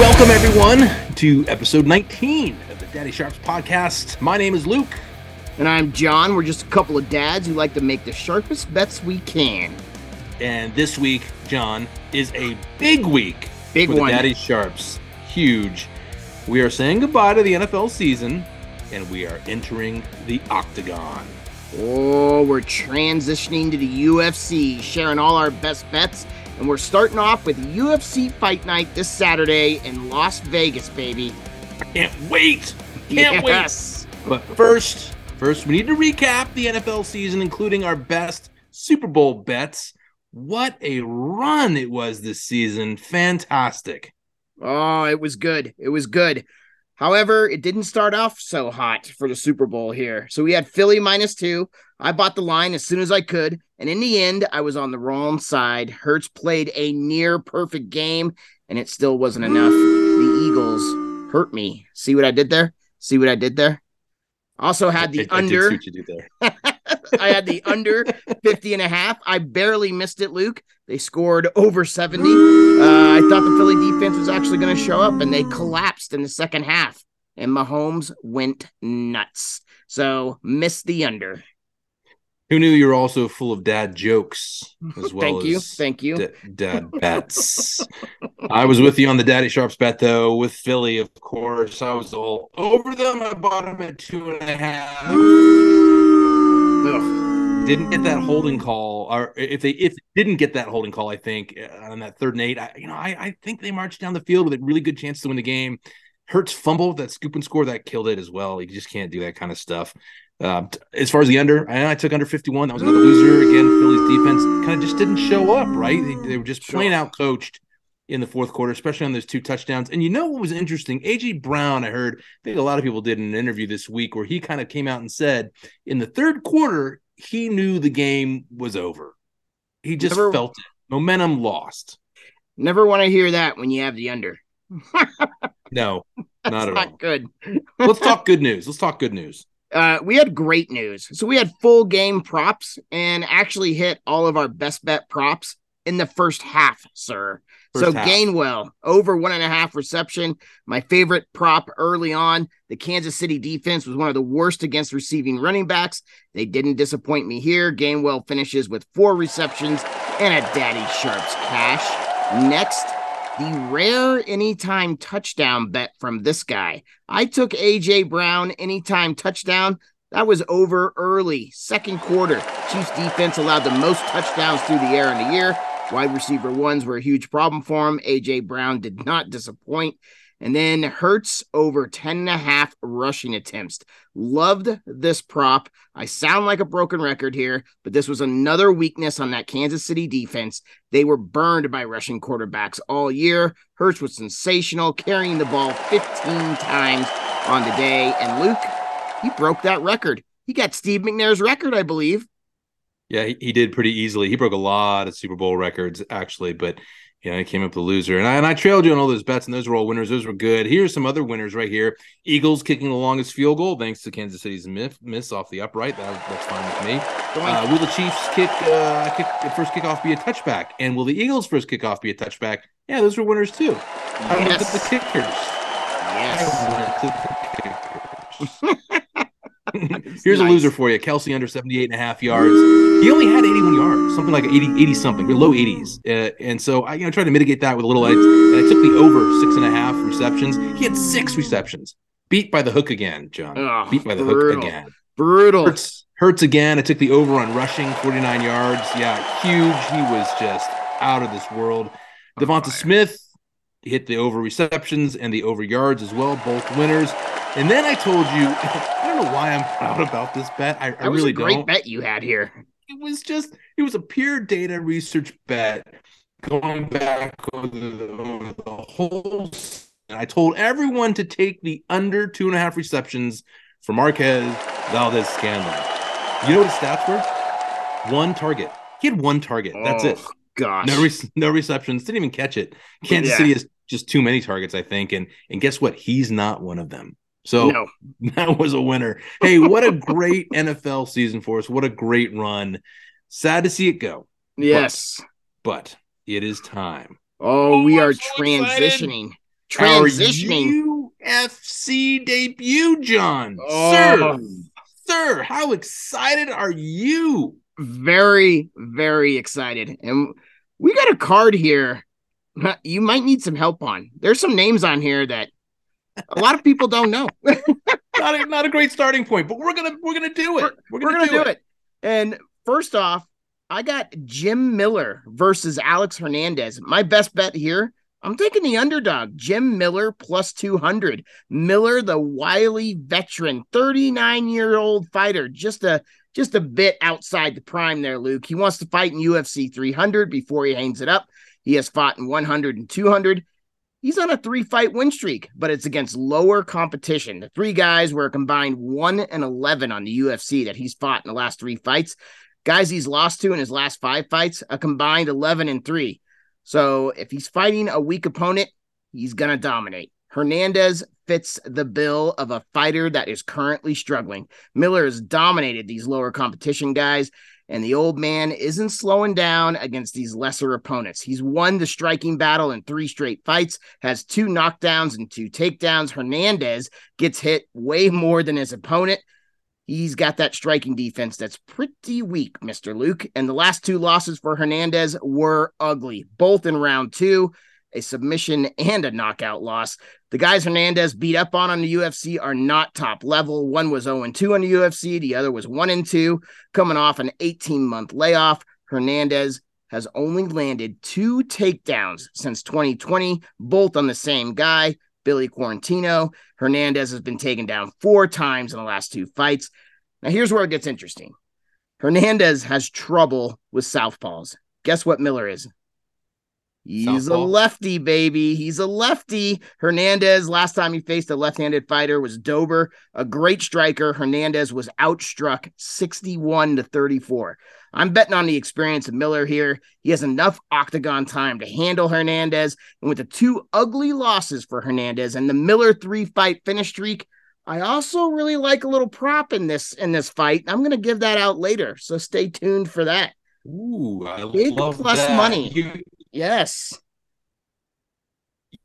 Welcome, everyone, to episode 19 of the Daddy Sharps podcast. My name is Luke. And I'm John. We're just a couple of dads who like to make the sharpest bets we can. And this week, John, is a big week Big for the one. Daddy Sharps. Huge. We are saying goodbye to the NFL season, and we are entering the octagon. Oh, we're transitioning to the UFC, sharing all our best bets. And we're starting off with UFC Fight Night this Saturday in Las Vegas, baby. I Can't wait! Can't wait! But first, first we need to recap the NFL season, including our best Super Bowl bets. What a run it was this season! Fantastic. Oh, it was good. It was good. However, it didn't start off so hot for the Super Bowl here. So we had Philly minus two. I bought the line as soon as I could. And in the end, I was on the wrong side. Hurts played a near perfect game, and it still wasn't enough. The Eagles hurt me. See what I did there? See what I did there? Also had the I- I under. what you did there. I had the under 50 and a half. I barely missed it, Luke. They scored over 70. Uh, I thought the Philly defense was actually going to show up, and they collapsed in the second half. And Mahomes went nuts. So missed the under. Who knew you were also full of dad jokes as well Thank you. Thank you. da- dad bets. I was with you on the Daddy Sharps bet though, with Philly, of course. I was all over them. I bought them at two and a half. Ugh. Didn't get that holding call, or if they if they didn't get that holding call, I think uh, on that third and eight, I, you know, I, I think they marched down the field with a really good chance to win the game. Hurts fumble that scoop and score that killed it as well. You just can't do that kind of stuff. Uh, as far as the under, I, I took under 51. That was another loser. Again, Philly's defense kind of just didn't show up, right? They, they were just plain out coached in the fourth quarter, especially on those two touchdowns. And you know what was interesting? AJ Brown, I heard, I think a lot of people did in an interview this week where he kind of came out and said in the third quarter, he knew the game was over. He just Never- felt it. Momentum lost. Never want to hear that when you have the under. No, That's not at all. good. Let's talk good news. Let's talk good news. Uh, we had great news. So we had full game props and actually hit all of our best bet props in the first half, sir. So half. Gainwell over one and a half reception. My favorite prop early on. The Kansas City defense was one of the worst against receiving running backs. They didn't disappoint me here. Gainwell finishes with four receptions and a Daddy Sharps cash. Next, the rare anytime touchdown bet from this guy. I took AJ Brown anytime touchdown. That was over early, second quarter. Chiefs defense allowed the most touchdowns through the air in the year. Wide receiver ones were a huge problem for him. AJ Brown did not disappoint. And then Hurts over 10 and a half rushing attempts. Loved this prop. I sound like a broken record here, but this was another weakness on that Kansas City defense. They were burned by rushing quarterbacks all year. Hurts was sensational, carrying the ball 15 times on the day. And Luke, he broke that record. He got Steve McNair's record, I believe. Yeah, he, he did pretty easily. He broke a lot of Super Bowl records, actually, but you know, he came up the loser. And I, and I trailed you on all those bets, and those were all winners. Those were good. Here's some other winners right here. Eagles kicking the longest field goal, thanks to Kansas City's miss, miss off the upright. That, that's fine with me. Uh, will the Chiefs kick, uh, kick the first kickoff be a touchback? And will the Eagles' first kickoff be a touchback? Yeah, those were winners too. I looked at Yes. the kickers. Yes. I looked at the kickers. Here's a loser for you. Kelce under 78 and a half yards. He only had 81 yards, something like 80, 80 something, low 80s. Uh, and so I you know tried to mitigate that with a little. And I took the over six and a half receptions. He had six receptions. Beat by the hook again, John. Oh, Beat by the brutal. hook again. Brutal. Hurts hurts again. I took the over on rushing, 49 yards. Yeah, huge. He was just out of this world. Devonta fire. Smith hit the over receptions and the over yards as well, both winners. And then I told you, I don't know why I'm proud about this bet. I, I That was really a great don't. bet you had here. It was just, it was a pure data research bet going back over the, over the whole. And I told everyone to take the under two and a half receptions for Marquez Valdes-Scantling. You know what his stats were? One target. He had one target. That's oh. it. Gosh. No, re- no receptions. Didn't even catch it. Kansas Yeah. City has just too many targets, I think. And and guess what? He's not one of them. So no. that was a winner. Hey, what a great NFL season for us. What a great run. Sad to see it go, Yes. but it is time. Oh, Oh, we I'm are so excited. transitioning. Transitioning. Our UFC debut, John. Oh. Sir, sir, how excited are you? very, very excited. And we got a card here you might need some help on. There's some names on here that a lot of people don't know. not, a, not a great starting point, but we're gonna we're gonna do it. We're, we're gonna, we're gonna do, do it. it. And first off, I got Jim Miller versus Alex Hernandez. My best bet here. I'm taking the underdog, Jim Miller plus 200. Miller, the wily veteran, 39 year old fighter, just a just a bit outside the prime there, Luke. He wants to fight in UFC 300 before he hangs it up. He has fought in 100 and 200. He's on a three fight win streak, but it's against lower competition. The three guys were a combined 1 and 11 on the UFC that he's fought in the last three fights. Guys he's lost to in his last five fights, a combined 11 and 3. So if he's fighting a weak opponent, he's going to dominate. Hernandez fits the bill of a fighter that is currently struggling. Miller has dominated these lower competition guys, and the old man isn't slowing down against these lesser opponents. He's won the striking battle in three straight fights, has two knockdowns and two takedowns. Hernandez gets hit way more than his opponent. He's got that striking defense that's pretty weak, Mr. Luke. And the last two losses for Hernandez were ugly, both in round two a submission and a knockout loss. The guys Hernandez beat up on on the UFC are not top level. One was 0 2 on the UFC, the other was 1 2, coming off an 18 month layoff. Hernandez has only landed two takedowns since 2020, both on the same guy, Billy Quarantillo. Hernandez has been taken down four times in the last two fights. Now, here's where it gets interesting Hernandez has trouble with southpaws. Guess what Miller is? He's Southpaw. a lefty, baby. He's a lefty. Hernandez, last time he faced a left handed fighter was Dober, a great striker. Hernandez was outstruck 61 to 34. I'm betting on the experience of Miller here. He has enough octagon time to handle Hernandez. And with the two ugly losses for Hernandez and the Miller three fight finish streak, I also really like a little prop in this in this fight. I'm going to give that out later, so stay tuned for that. Ooh, I Big love plus that. money. You, Yes.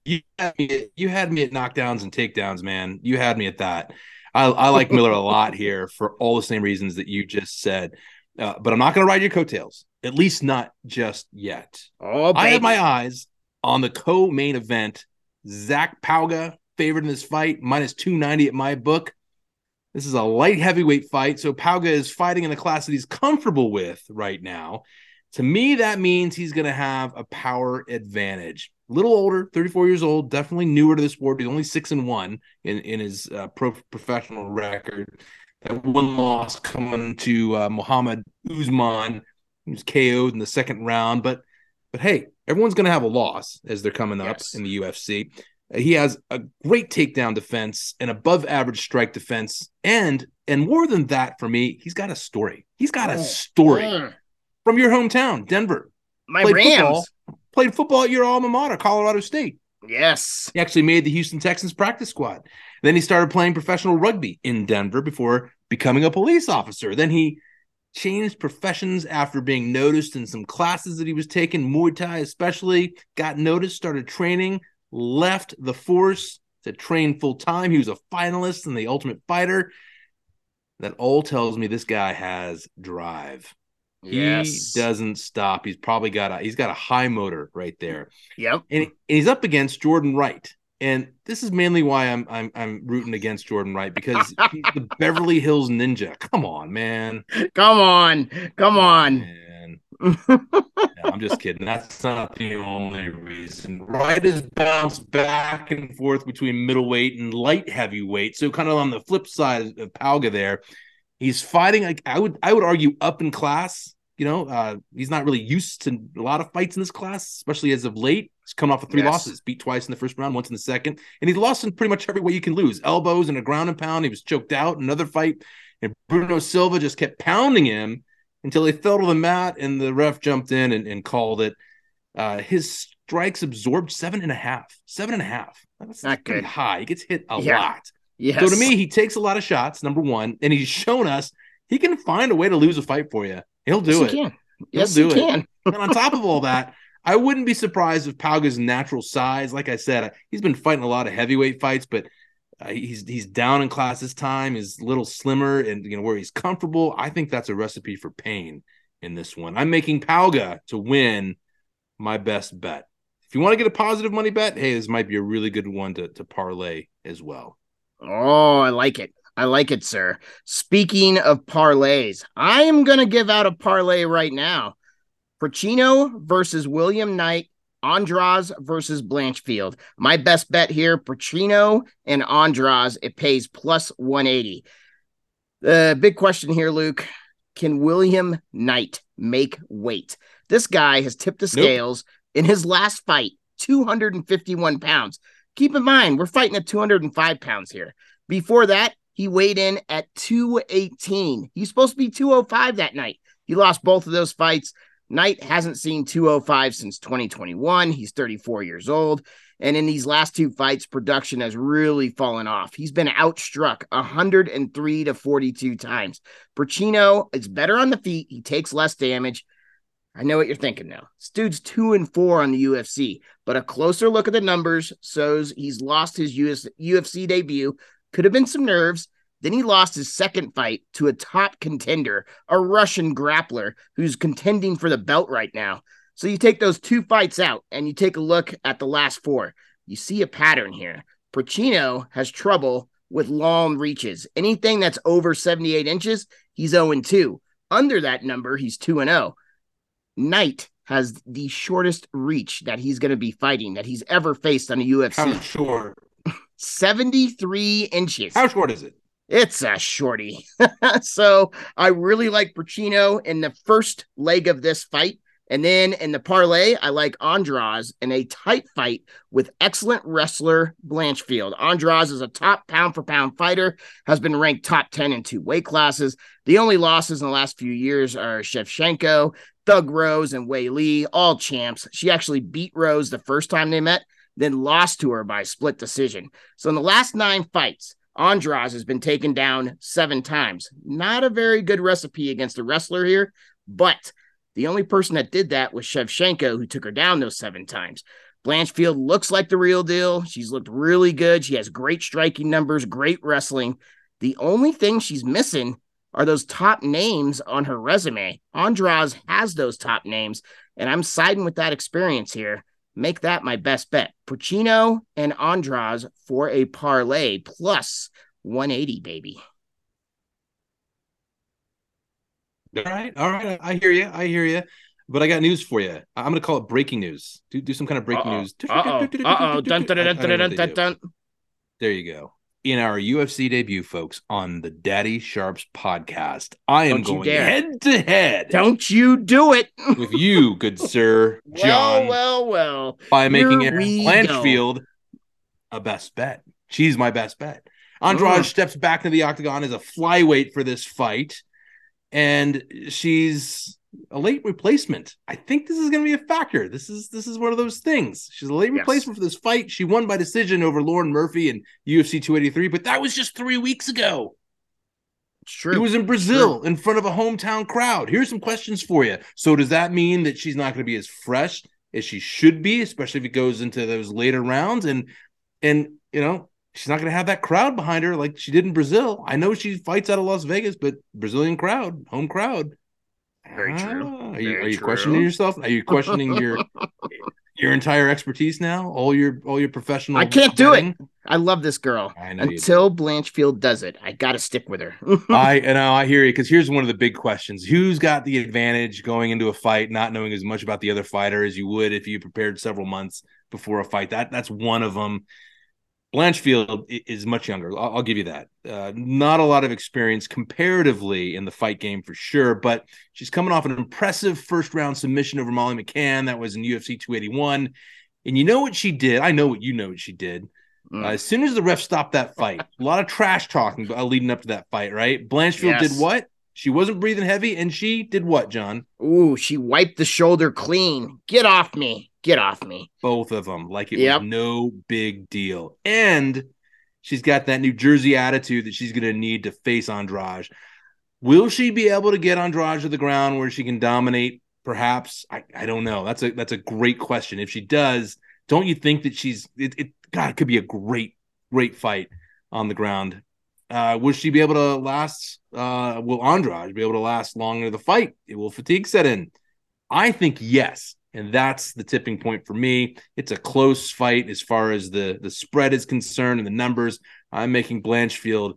You had, me at, you had me at knockdowns and takedowns, man. You had me at that. I, I like Miller a lot here for all the same reasons that you just said. Uh, but I'm not going to ride your coattails, at least not just yet. Oh, I have my eyes on the co-main event. Zac Pauga favored in this fight, minus 290 at my book. This is a light heavyweight fight, so Pauga is fighting in a class that he's comfortable with right now. To me, that means he's going to have a power advantage. A little older, 34 years old, definitely newer to the sport. He's only six and one in, in his uh, pro professional record. That one loss coming to uh, Muhammad Usman, he was KO'd in the second round. But but hey, everyone's going to have a loss as they're coming up yes. in the UFC. He has a great takedown defense, an above average strike defense, and and more than that for me, he's got a story. He's got a story from your hometown, Denver. My played Rams football, played football at your alma mater, Colorado State. Yes. He actually made the Houston Texans practice squad. Then he started playing professional rugby in Denver before becoming a police officer. Then he changed professions after being noticed in some classes that he was taking, Muay Thai especially, got noticed, started training, left the force to train full time. He was a finalist in the Ultimate Fighter. That all tells me this guy has drive. Yes. He doesn't stop. He's probably got a he's got a high motor right there. Yep. And, and he's up against Jordan Wright. And this is mainly why I'm I'm I'm rooting against Jordan Wright because he's the Beverly Hills Ninja. Come on, man. Come on. Come on. Man. no, I'm just kidding. That's not the only reason. Wright has bounced back and forth between middleweight and light heavyweight. So kind of on the flip side of Pauga there. He's fighting like I would I would argue up in class you know, uh, he's not really used to a lot of fights in this class, especially as of late. He's come off of three yes. losses, beat twice in the first round, once in the second, and he's lost in pretty much every way you can lose. Elbows and a ground and pound. He was choked out. Another fight, and Bruno Silva just kept pounding him until he fell to the mat, and the ref jumped in and, and called it. Uh, his strikes absorbed seven and a half. Seven and a half. That's not pretty good. high. He gets hit a yeah. lot. Yes. So to me, he takes a lot of shots. Number one, and he's shown us he can find a way to lose a fight for you. He'll do yes, it. He can. He'll yes, do he it. can. and on top of all that, I wouldn't be surprised if Pauga's natural size, like I said, he's been fighting a lot of heavyweight fights, but uh, he's he's down in class this time. He's a little slimmer and you know where he's comfortable. I think that's a recipe for pain in this one. I'm making Pauga to win my best bet. If you want to get a positive money bet, hey, this might be a really good one to to parlay as well. Oh, I like it. I like it, sir. Speaking of parlays, I am going to give out a parlay right now. Pacino versus William Knight, Andras versus Blanchfield. My best bet here, Pacino and Andras. It pays plus 180. The uh, big question here, Luke can William Knight make weight? This guy has tipped the scales nope. in his last fight, 251 pounds. Keep in mind, we're fighting at 205 pounds here. Before that, he weighed in at 218. He's supposed to be 205 that night. He lost both of those fights. Knight hasn't seen 205 since 2021. He's 34 years old. And in these last two fights, production has really fallen off. He's been outstruck 103 to 42 times. Pacino is better on the feet. He takes less damage. I know what you're thinking now. This dude's two and four on the UFC, but a closer look at the numbers shows he's lost his US, UFC debut could have been some nerves. Then he lost his second fight to a top contender, a Russian grappler who's contending for the belt right now. So you take those two fights out and you take a look at the last four. You see a pattern here. Pacino has trouble with long reaches. Anything that's over 78 inches, he's 0 2. Under that number, he's 2 0. Knight has the shortest reach that he's going to be fighting that he's ever faced on a UFC. How short? 73 inches. How short is it? It's a shorty. so I really like Pacino in the first leg of this fight. And then in the parlay, I like Andras in a tight fight with excellent wrestler Blanchfield. Andras is a top pound for pound fighter, has been ranked top 10 in two weight classes. The only losses in the last few years are Shevchenko, Thug Rose, and Weili, all champs. She actually beat Rose the first time they met then lost to her by split decision. So in the last nine fights, Andras has been taken down seven times. Not a very good recipe against a wrestler here, but the only person that did that was Shevchenko, who took her down those seven times. Blanchfield looks like the real deal. She's looked really good. She has great striking numbers, great wrestling. The only thing she's missing are those top names on her resume. Andras has those top names, and I'm siding with that experience here. Make that my best bet. Pacino and Andras for a parlay plus 180, baby. All right. All right. I hear you. I hear you. But I got news for you. I'm going to call it breaking news. Do, do some kind of breaking Uh-oh. news. Uh-oh. Uh-oh. There you go in our UFC debut, folks, on the Daddy Sharps podcast. I am going head to head. Don't you do it with you, good sir, John. Well, well, well. By making Erin Blanchfield a best bet. She's my best bet. Andrade mm. steps back into the octagon as a flyweight for this fight, and she's a late replacement. I think this is going to be a factor. This is this is one of those things. She's a late yes. replacement for this fight. She won by decision over Lauren Murphy in UFC 283, but that was just three weeks ago. It's true. It was in Brazil in front of a hometown crowd. Here's some questions for you. So does that mean that she's not going to be as fresh as she should be, especially if it goes into those later rounds? And and you know she's not going to have that crowd behind her like she did in Brazil. I know she fights out of Las Vegas, but Brazilian crowd, home crowd very true. Ah, are you, are you questioning yourself? Are you questioning your your entire expertise now? All your all your professional. I can't betting? do it. I love this girl. Until Blanchfield does it, I got to stick with her. I know I hear you because here's one of the big questions: Who's got the advantage going into a fight, not knowing as much about the other fighter as you would if you prepared several months before a fight? That that's one of them. Blanchfield is much younger. I'll, I'll give you that. Uh, not a lot of experience comparatively in the fight game for sure, but she's coming off an impressive first round submission over Molly McCann. That was in UFC 281. And you know what she did? I know what you know what she did. Mm. Uh, as soon as the ref stopped that fight, a lot of trash talking leading up to that fight, right? Blanchfield yes. did what? She wasn't breathing heavy, and she did what, John? Ooh, she wiped the shoulder clean. Get off me. Get off me. Both of them, like it yep. was no big deal. And she's got that New Jersey attitude that she's going to need to face Andrade. Will she be able to get Andrade to the ground where she can dominate Perhaps I, I don't know. That's a that's a great question. If she does, don't you think that she's it, it God it could be a great great fight on the ground. Uh, will she be able to last? Uh, will Andrade be able to last long into the fight? It will fatigue set in. I think yes, and that's the tipping point for me. It's a close fight as far as the the spread is concerned and the numbers. I'm making Blanchfield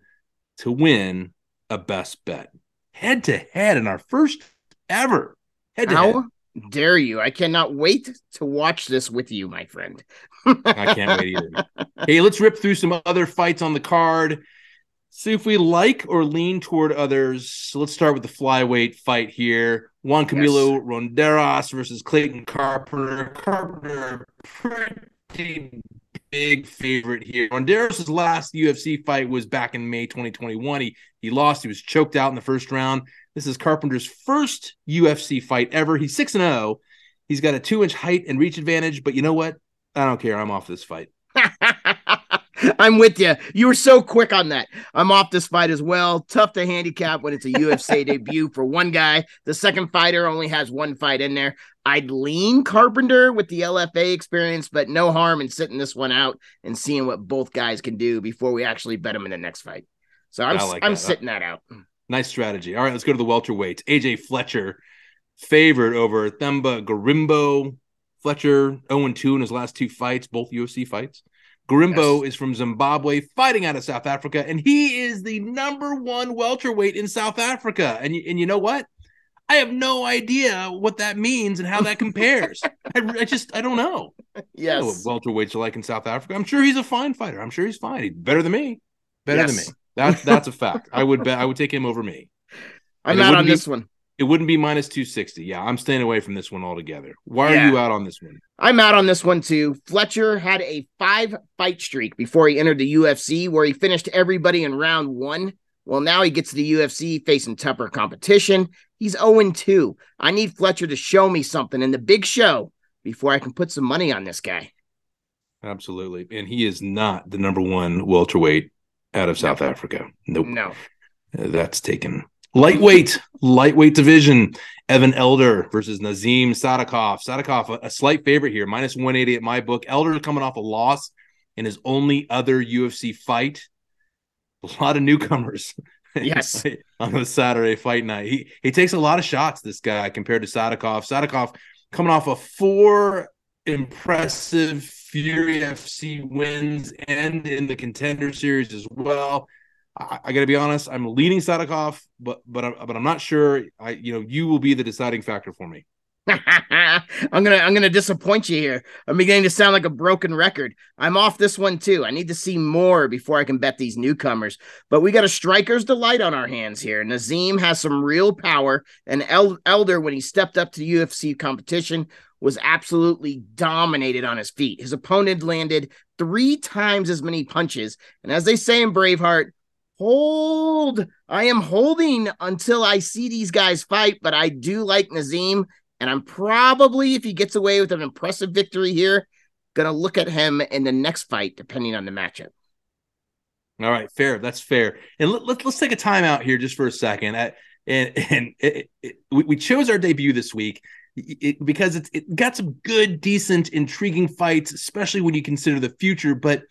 to win a best bet head to head in our first ever head to How dare you? I cannot wait to watch this with you, my friend. I can't wait either. Hey, let's rip through some other fights on the card. See if we like or lean toward others. So let's start with the flyweight fight here. Juan Camilo yes. Ronderos versus Clayton Carpenter. Carpenter, pretty big favorite here. Ronderos' last UFC fight was back in May 2021. He he lost. He was choked out in the first round. This is Carpenter's first UFC fight ever. He's 6 and 0. He's got a 2-inch height and reach advantage, but you know what? I don't care. I'm off this fight. I'm with you. You were so quick on that. I'm off this fight as well. Tough to handicap when it's a UFC debut for one guy. The second fighter only has one fight in there. I'd lean Carpenter with the LFA experience, but no harm in sitting this one out and seeing what both guys can do before we actually bet them in the next fight. So I'm like I'm that. sitting that out. Hmm. Nice strategy. All right, let's go to the welterweights. AJ Fletcher favored over Themba Gorimbo. Fletcher 0 2 in his last two fights, both UFC fights. Gorimbo yes. is from Zimbabwe, fighting out of South Africa, and he is the number one welterweight in South Africa. And and you know what? I have no idea what that means and how that compares. I, I, just I don't know. Yes, I know what welterweights are like in South Africa. I'm sure he's a fine fighter. I'm sure he's fine. He's better than me. Better yes. than me. That's that's a fact. I would bet I would take him over me. I'm not on be, this one. It wouldn't be minus 260. Yeah, I'm staying away from this one altogether. Why yeah. are you out on this one? I'm out on this one too. Fletcher had a five fight streak before he entered the UFC where he finished everybody in round one. Well, now he gets to the UFC facing tougher competition. He's 0 2. I need Fletcher to show me something in the big show before I can put some money on this guy. Absolutely. And he is not the number one welterweight out of South no. Africa. Nope. No. That's taken Lightweight, lightweight division. Evan Elder versus Nazim Sadykhov. Sadykhov, a, a, slight favorite here, minus 180 at my book. Elder coming off a loss in his only other UFC fight. A lot of newcomers. Yes. on the Saturday fight night. He he takes a lot of shots, this guy, compared to Sadykhov. Sadykhov coming off of four impressive Fury FC wins and in the contender series as well. I, I got to be honest. I'm leaning Sadykhov, but but I'm, but I'm not sure. I you know you will be the deciding factor for me. I'm gonna I'm gonna disappoint you here. I'm beginning to sound like a broken record. I'm off this one too. I need to see more before I can bet these newcomers. But we got a striker's delight on our hands here. Nazim has some real power, and El- Elder, when he stepped up to UFC competition, was absolutely dominated on his feet. His opponent landed three times as many punches, and as they say in Braveheart, hold. I am holding until I see these guys fight, but I do like Nazim. And I'm probably, if he gets away with an impressive victory here, going to look at him in the next fight, depending on the matchup. All right, fair. That's fair. And let, let, us take a time out here just for a second. and and it, it, we chose our debut this week because it's it got some good, decent, intriguing fights, especially when you consider the future. But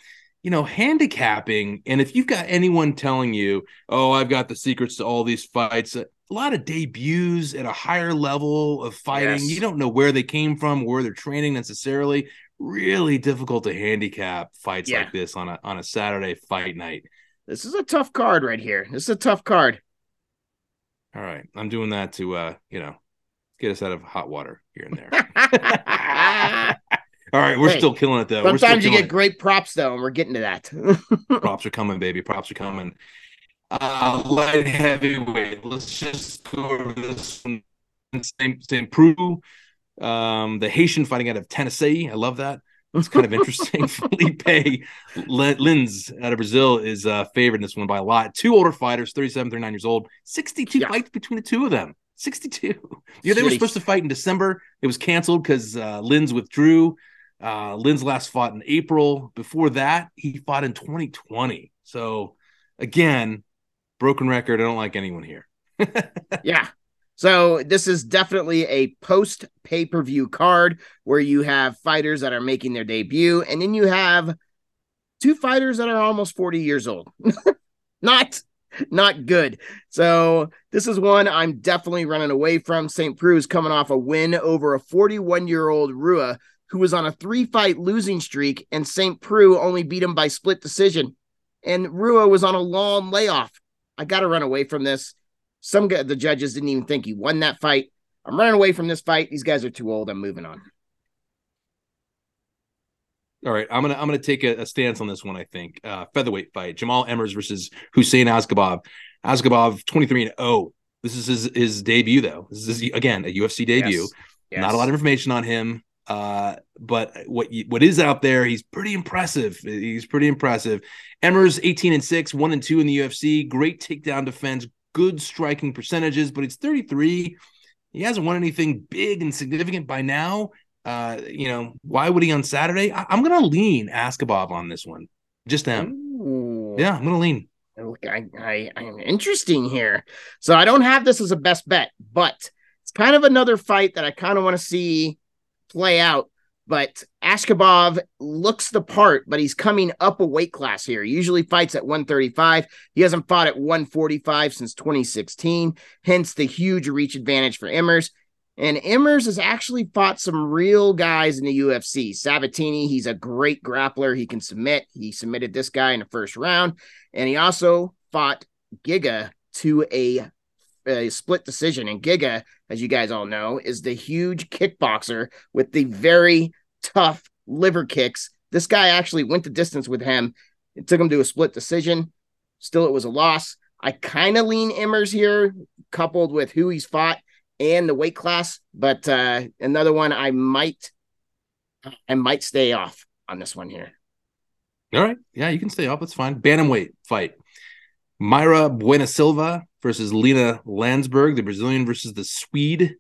you know, handicapping, and if you've got anyone telling you, oh, I've got the secrets to all these fights, a lot of debuts at a higher level of fighting, yes. you don't know where they came from, where they're training necessarily. Really difficult to handicap fights yeah. like this on a on a Saturday fight night. This is a tough card right here. This is a tough card. All right. I'm doing that to uh, you know, get us out of hot water here and there. All right, we're still killing it though. Sometimes you get it. great props though, and we're getting to that. props are coming, baby. Props are coming. Uh, light heavyweight. Let's just go over this one. Same, same. Um, the Haitian fighting out of Tennessee. I love that. It's kind of interesting. Felipe Lins out of Brazil is uh, favored in this one by a lot. Two older fighters, 37, 39 years old, 62 yeah. fights between the two of them. 62. Yeah, they were supposed to fight in December. It was canceled because uh, Lins withdrew. Uh, Lins last fought in April. Before that, he fought in 2020. So again, broken record. I don't like anyone here. yeah. So this is definitely a post pay per view card where you have fighters that are making their debut, and then you have two fighters that are almost 40 years old. not not good. So this is one I'm definitely running away from. St. Preux is coming off a win over a 41 year old Rua who was on a three fight losing streak, and St. Preux only beat him by split decision. And Rua was on a long layoff. I got to run away from this. Some the judges didn't even think he won that fight. I'm running away from this fight. These guys are too old. I'm moving on. All right, I'm gonna I'm gonna take a, a stance on this one. I think uh, featherweight fight: Jamall Emmers versus Hussein Askhabov. Askhabov 23 and 0. This is his his debut though. This is again a UFC debut. Yes. Yes. Not a lot of information on him. Uh, but what you, what is out there, he's pretty impressive. He's pretty impressive. Emmers 18 and 6, 1 and 2 in the UFC. Great takedown defense, good striking percentages, but he's 33. He hasn't won anything big and significant by now. Uh, you know, why would he on Saturday? I, am gonna lean Askhabov on this one. Just them. Ooh. Yeah, I'm gonna lean. I, I I'm interesting here. So I don't have this as a best bet, but it's kind of another fight that I kind of want to see play out. But Askhabov looks the part, but he's coming up a weight class here. He usually fights at 135. He hasn't fought at 145 since 2016, hence the huge reach advantage for Emmers. And Emmers has actually fought some real guys in the UFC. Sabatini, he's a great grappler. He can submit. He submitted this guy in the first round. And he also fought Giga to a a split decision. And Giga, as you guys all know, is the huge kickboxer with the very tough liver kicks. This guy actually went the distance with him. It took him to a split decision. Still, it was a loss. I kind of lean Emmers here, coupled with who he's fought and the weight class. But uh, another one I might, I might stay off on this one here. All right, yeah, you can stay off. That's fine. Bantamweight fight: Mayra Bueno Silva versus Lina Länsberg, the Brazilian versus the Swede.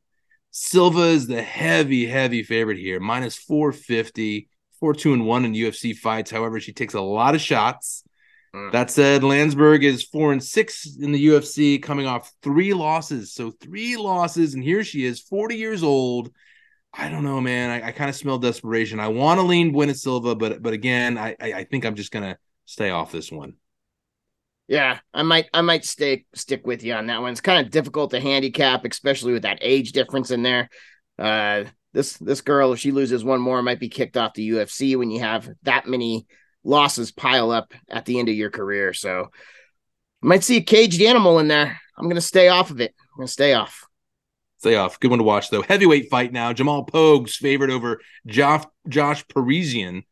Silva is the heavy, heavy favorite here, minus 450, 4 2 and 1 in UFC fights. However, she takes a lot of shots. Mm. That said, Landsberg is 4 and 6 in the UFC, coming off three losses. So, three losses, and here she is, 40 years old. I don't know, man. I, I kind of smell desperation. I want to lean Bueno Silva, but but again, I, I, I think I'm just gonna stay off this one. Yeah, I might I might stick stick with you on that one. It's kind of difficult to handicap, especially with that age difference in there. Uh this this girl, if she loses one more, might be kicked off the UFC when you have that many losses pile up at the end of your career. So you might see a caged animal in there. I'm gonna stay off of it. I'm gonna stay off. Stay off. Good one to watch though. Heavyweight fight now. Jamal Pogues favored over Josh Josh Parisian.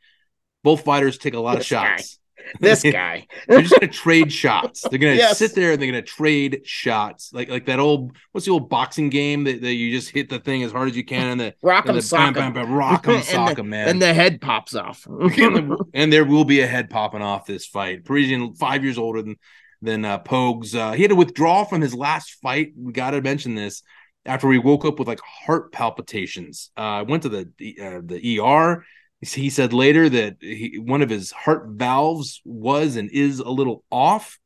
Both fighters take a lot this of shots. Guy this guy. they're just gonna trade shots. They're gonna yes. sit there and they're gonna trade shots. Like like that old what's the old boxing game that, that you just hit the thing as hard as you can and the rock and the sock bam, bam, bam, rock and sock man. And the head pops off. and, the, and, there will be a head popping off this fight. Parisian five years older than than uh, Pogues. Uh, he had to withdraw from his last fight. We got to mention this after we woke up with like heart palpitations. Uh, went to the uh, the ER he said later that he, one of his heart valves was and is a little off.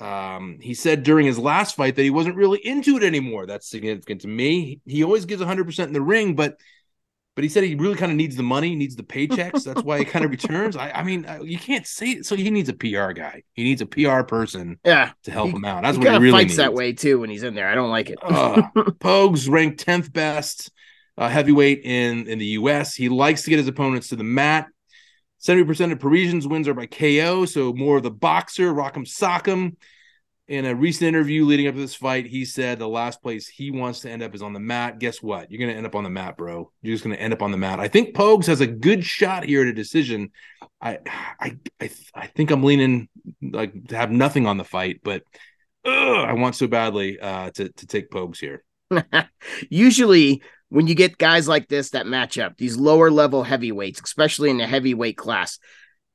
Um, he said during his last fight that he wasn't really into it anymore. That's significant to me. He always gives 100% in the ring, but but he said he really kind of needs the money, needs the paychecks. That's why he kind of returns. I, I mean, uh, you can't say it. So he needs a PR guy. He needs a PR person, yeah, to help he, him out. That's what he really fights needs. that way too when he's in there. I don't like it. uh, Pogues ranked 10th best uh, heavyweight in in the U.S. He likes to get his opponents to the mat. Seventy percent of Parisians wins are by KO, so more of the boxer, rock'em sock'em. In a recent interview leading up to this fight, he said the last place he wants to end up is on the mat. Guess what? You're going to end up on the mat, bro. You're just going to end up on the mat. I think Pogues has a good shot here at a decision. I, I, I, I think I'm leaning like to have nothing on the fight, but ugh, I want so badly uh, to to take Pogues here. Usually, when you get guys like this that match up, these lower level heavyweights, especially in the heavyweight class,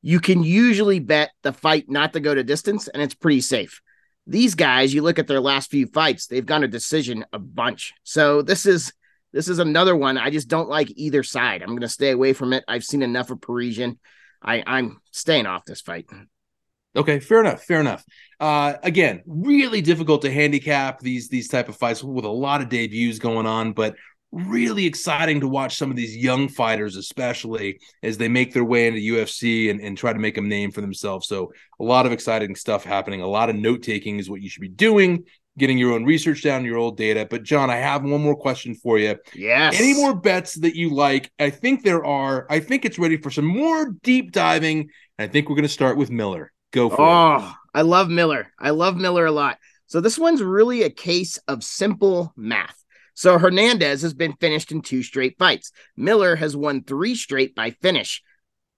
you can usually bet the fight not to go to distance and it's pretty safe. These guys, you look at their last few fights, they've gone a decision a bunch. So this is this is another one. I just don't like either side. I'm gonna stay away from it. I've seen enough of Parisian. I, I'm staying off this fight. Okay, fair enough. Fair enough. Uh, again, really difficult to handicap these these type of fights with a lot of debuts going on, but really exciting to watch some of these young fighters, especially as they make their way into UFC and, and try to make a name for themselves. So a lot of exciting stuff happening. A lot of note taking is what you should be doing, getting your own research down, your old data. But John, I have one more question for you. Yes. Any more bets that you like? I think there are. I think it's ready for some more deep diving. I think we're going to start with Miller. Go for it. oh, it. I love Miller. I love Miller a lot. So this one's really a case of simple math. So Hernandez has been finished in two straight fights. Miller has won three straight by finish.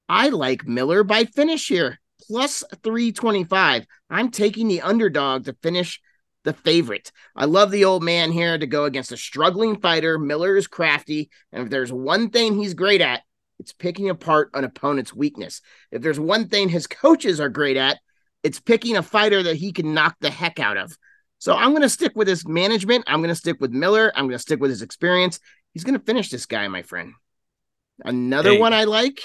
I like Miller by finish here, plus 325. I'm taking the underdog to finish the favorite. I love the old man here to go against a struggling fighter. Miller is crafty. And if there's one thing he's great at, it's picking apart an opponent's weakness. If there's one thing his coaches are great at, it's picking a fighter that he can knock the heck out of. So I'm going to stick with his management. I'm going to stick with Miller. I'm going to stick with his experience. He's going to finish this guy, my friend. Another hey. one I like.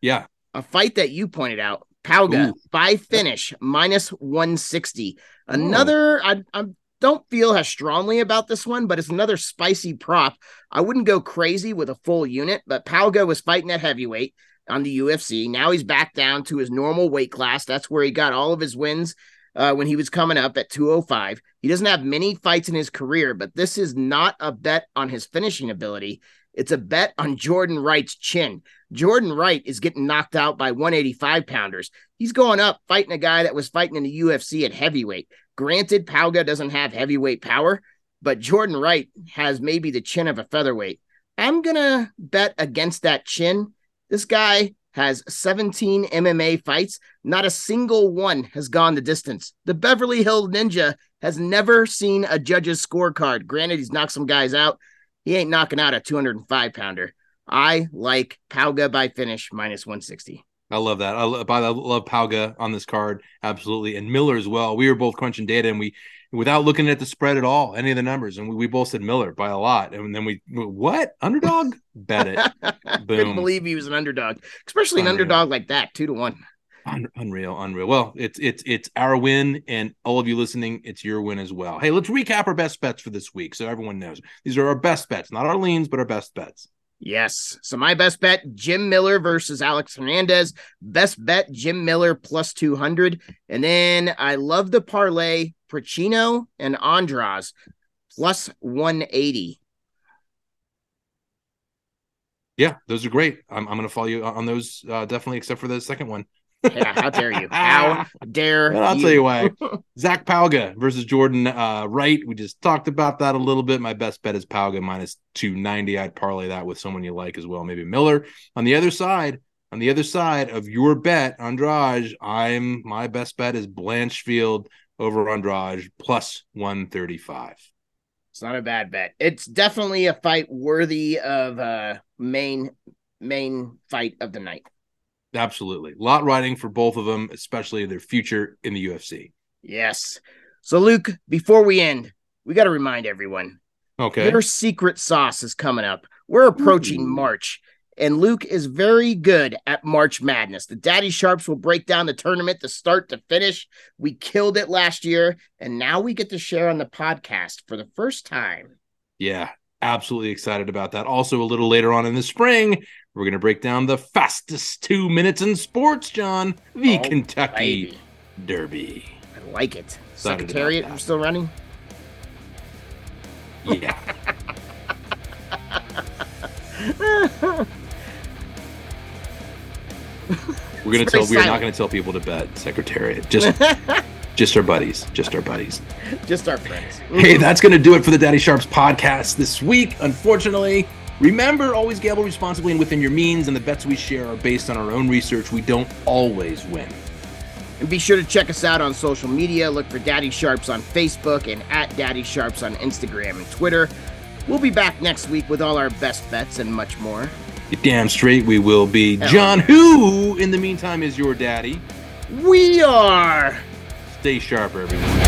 Yeah. A fight that you pointed out. Pauga by finish minus 160. Another, I, I don't feel as strongly about this one, but it's another spicy prop. I wouldn't go crazy with a full unit, but Pauga was fighting at heavyweight on the UFC. Now he's back down to his normal weight class. That's where he got all of his wins uh, when he was coming up at 205. He doesn't have many fights in his career, but this is not a bet on his finishing ability. It's a bet on Jordan Wright's chin. Jordan Wright is getting knocked out by 185 pounders. He's going up fighting a guy that was fighting in the UFC at heavyweight. Granted, Pauga doesn't have heavyweight power, but Jordan Wright has maybe the chin of a featherweight. I'm going to bet against that chin. This guy has 17 MMA fights. Not a single one has gone the distance. The Beverly Hills Ninja has never seen a judge's scorecard. Granted, he's knocked some guys out. He ain't knocking out a 205 pounder. I like Pauga by finish minus 160. I love that. I love, I love Pauga on this card. Absolutely. And Miller as well. We were both crunching data and we, without looking at the spread at all, any of the numbers. And we, we both said Miller by a lot. And then we, what? Underdog? Bet it. Boom. Couldn't believe he was an underdog, especially unreal. an underdog like that, two to one. unreal, unreal. Well, it's it's it's our win, and all of you listening, it's your win as well. Hey, let's recap our best bets for this week, so everyone knows these are our best bets, not our leans, but our best bets. Yes. So my best bet, Jim Miller versus Alex Hernandez. Best bet, Jim Miller plus 200. And then I love the parlay, Pacino and Andras plus 180. Yeah, those are great. I'm, I'm going to follow you on those uh, definitely, except for the second one yeah, how dare you? How dare well, I'll you. tell you why. Zach Pauga versus Jordan uh, Wright. We just talked about that a little bit. My best bet is Pauga minus 290. I'd parlay that with someone you like as well, maybe Miller. On the other side, on the other side of your bet, Andrade, I'm my best bet is Blanchfield over Andrade plus 135. It's not a bad bet. It's definitely a fight worthy of uh main main fight of the night. Absolutely. A lot riding for both of them, especially their future in the UFC. Yes. So, Luke, before we end, we got to remind everyone okay. Your secret sauce is coming up. We're approaching Ooh. March, and Luke is very good at March Madness. The Daddy Sharps will break down the tournament to start to finish. We killed it last year, and now we get to share on the podcast for the first time. Yeah, absolutely excited about that. Also, a little later on in the spring, we're going to break down the fastest two minutes in sports, John. The oh, Kentucky baby. Derby. I like it. Excited Secretariat still running? Yeah. we're gonna tell. We're not gonna tell people to bet Secretariat. Just, just our buddies. Just our buddies. Just our friends. hey, that's gonna do it for the Daddy Sharps podcast this week. Unfortunately, Remember, always gamble responsibly and within your means, and the bets we share are based on our own research. We don't always win. And be sure to check us out on social media. Look for Daddy Sharps on Facebook and at Daddy Sharps on Instagram and Twitter. We'll be back next week with all our best bets and much more. Damn straight we will be. Hell John, yeah. who in the meantime is your daddy? We are. Stay sharp, everyone.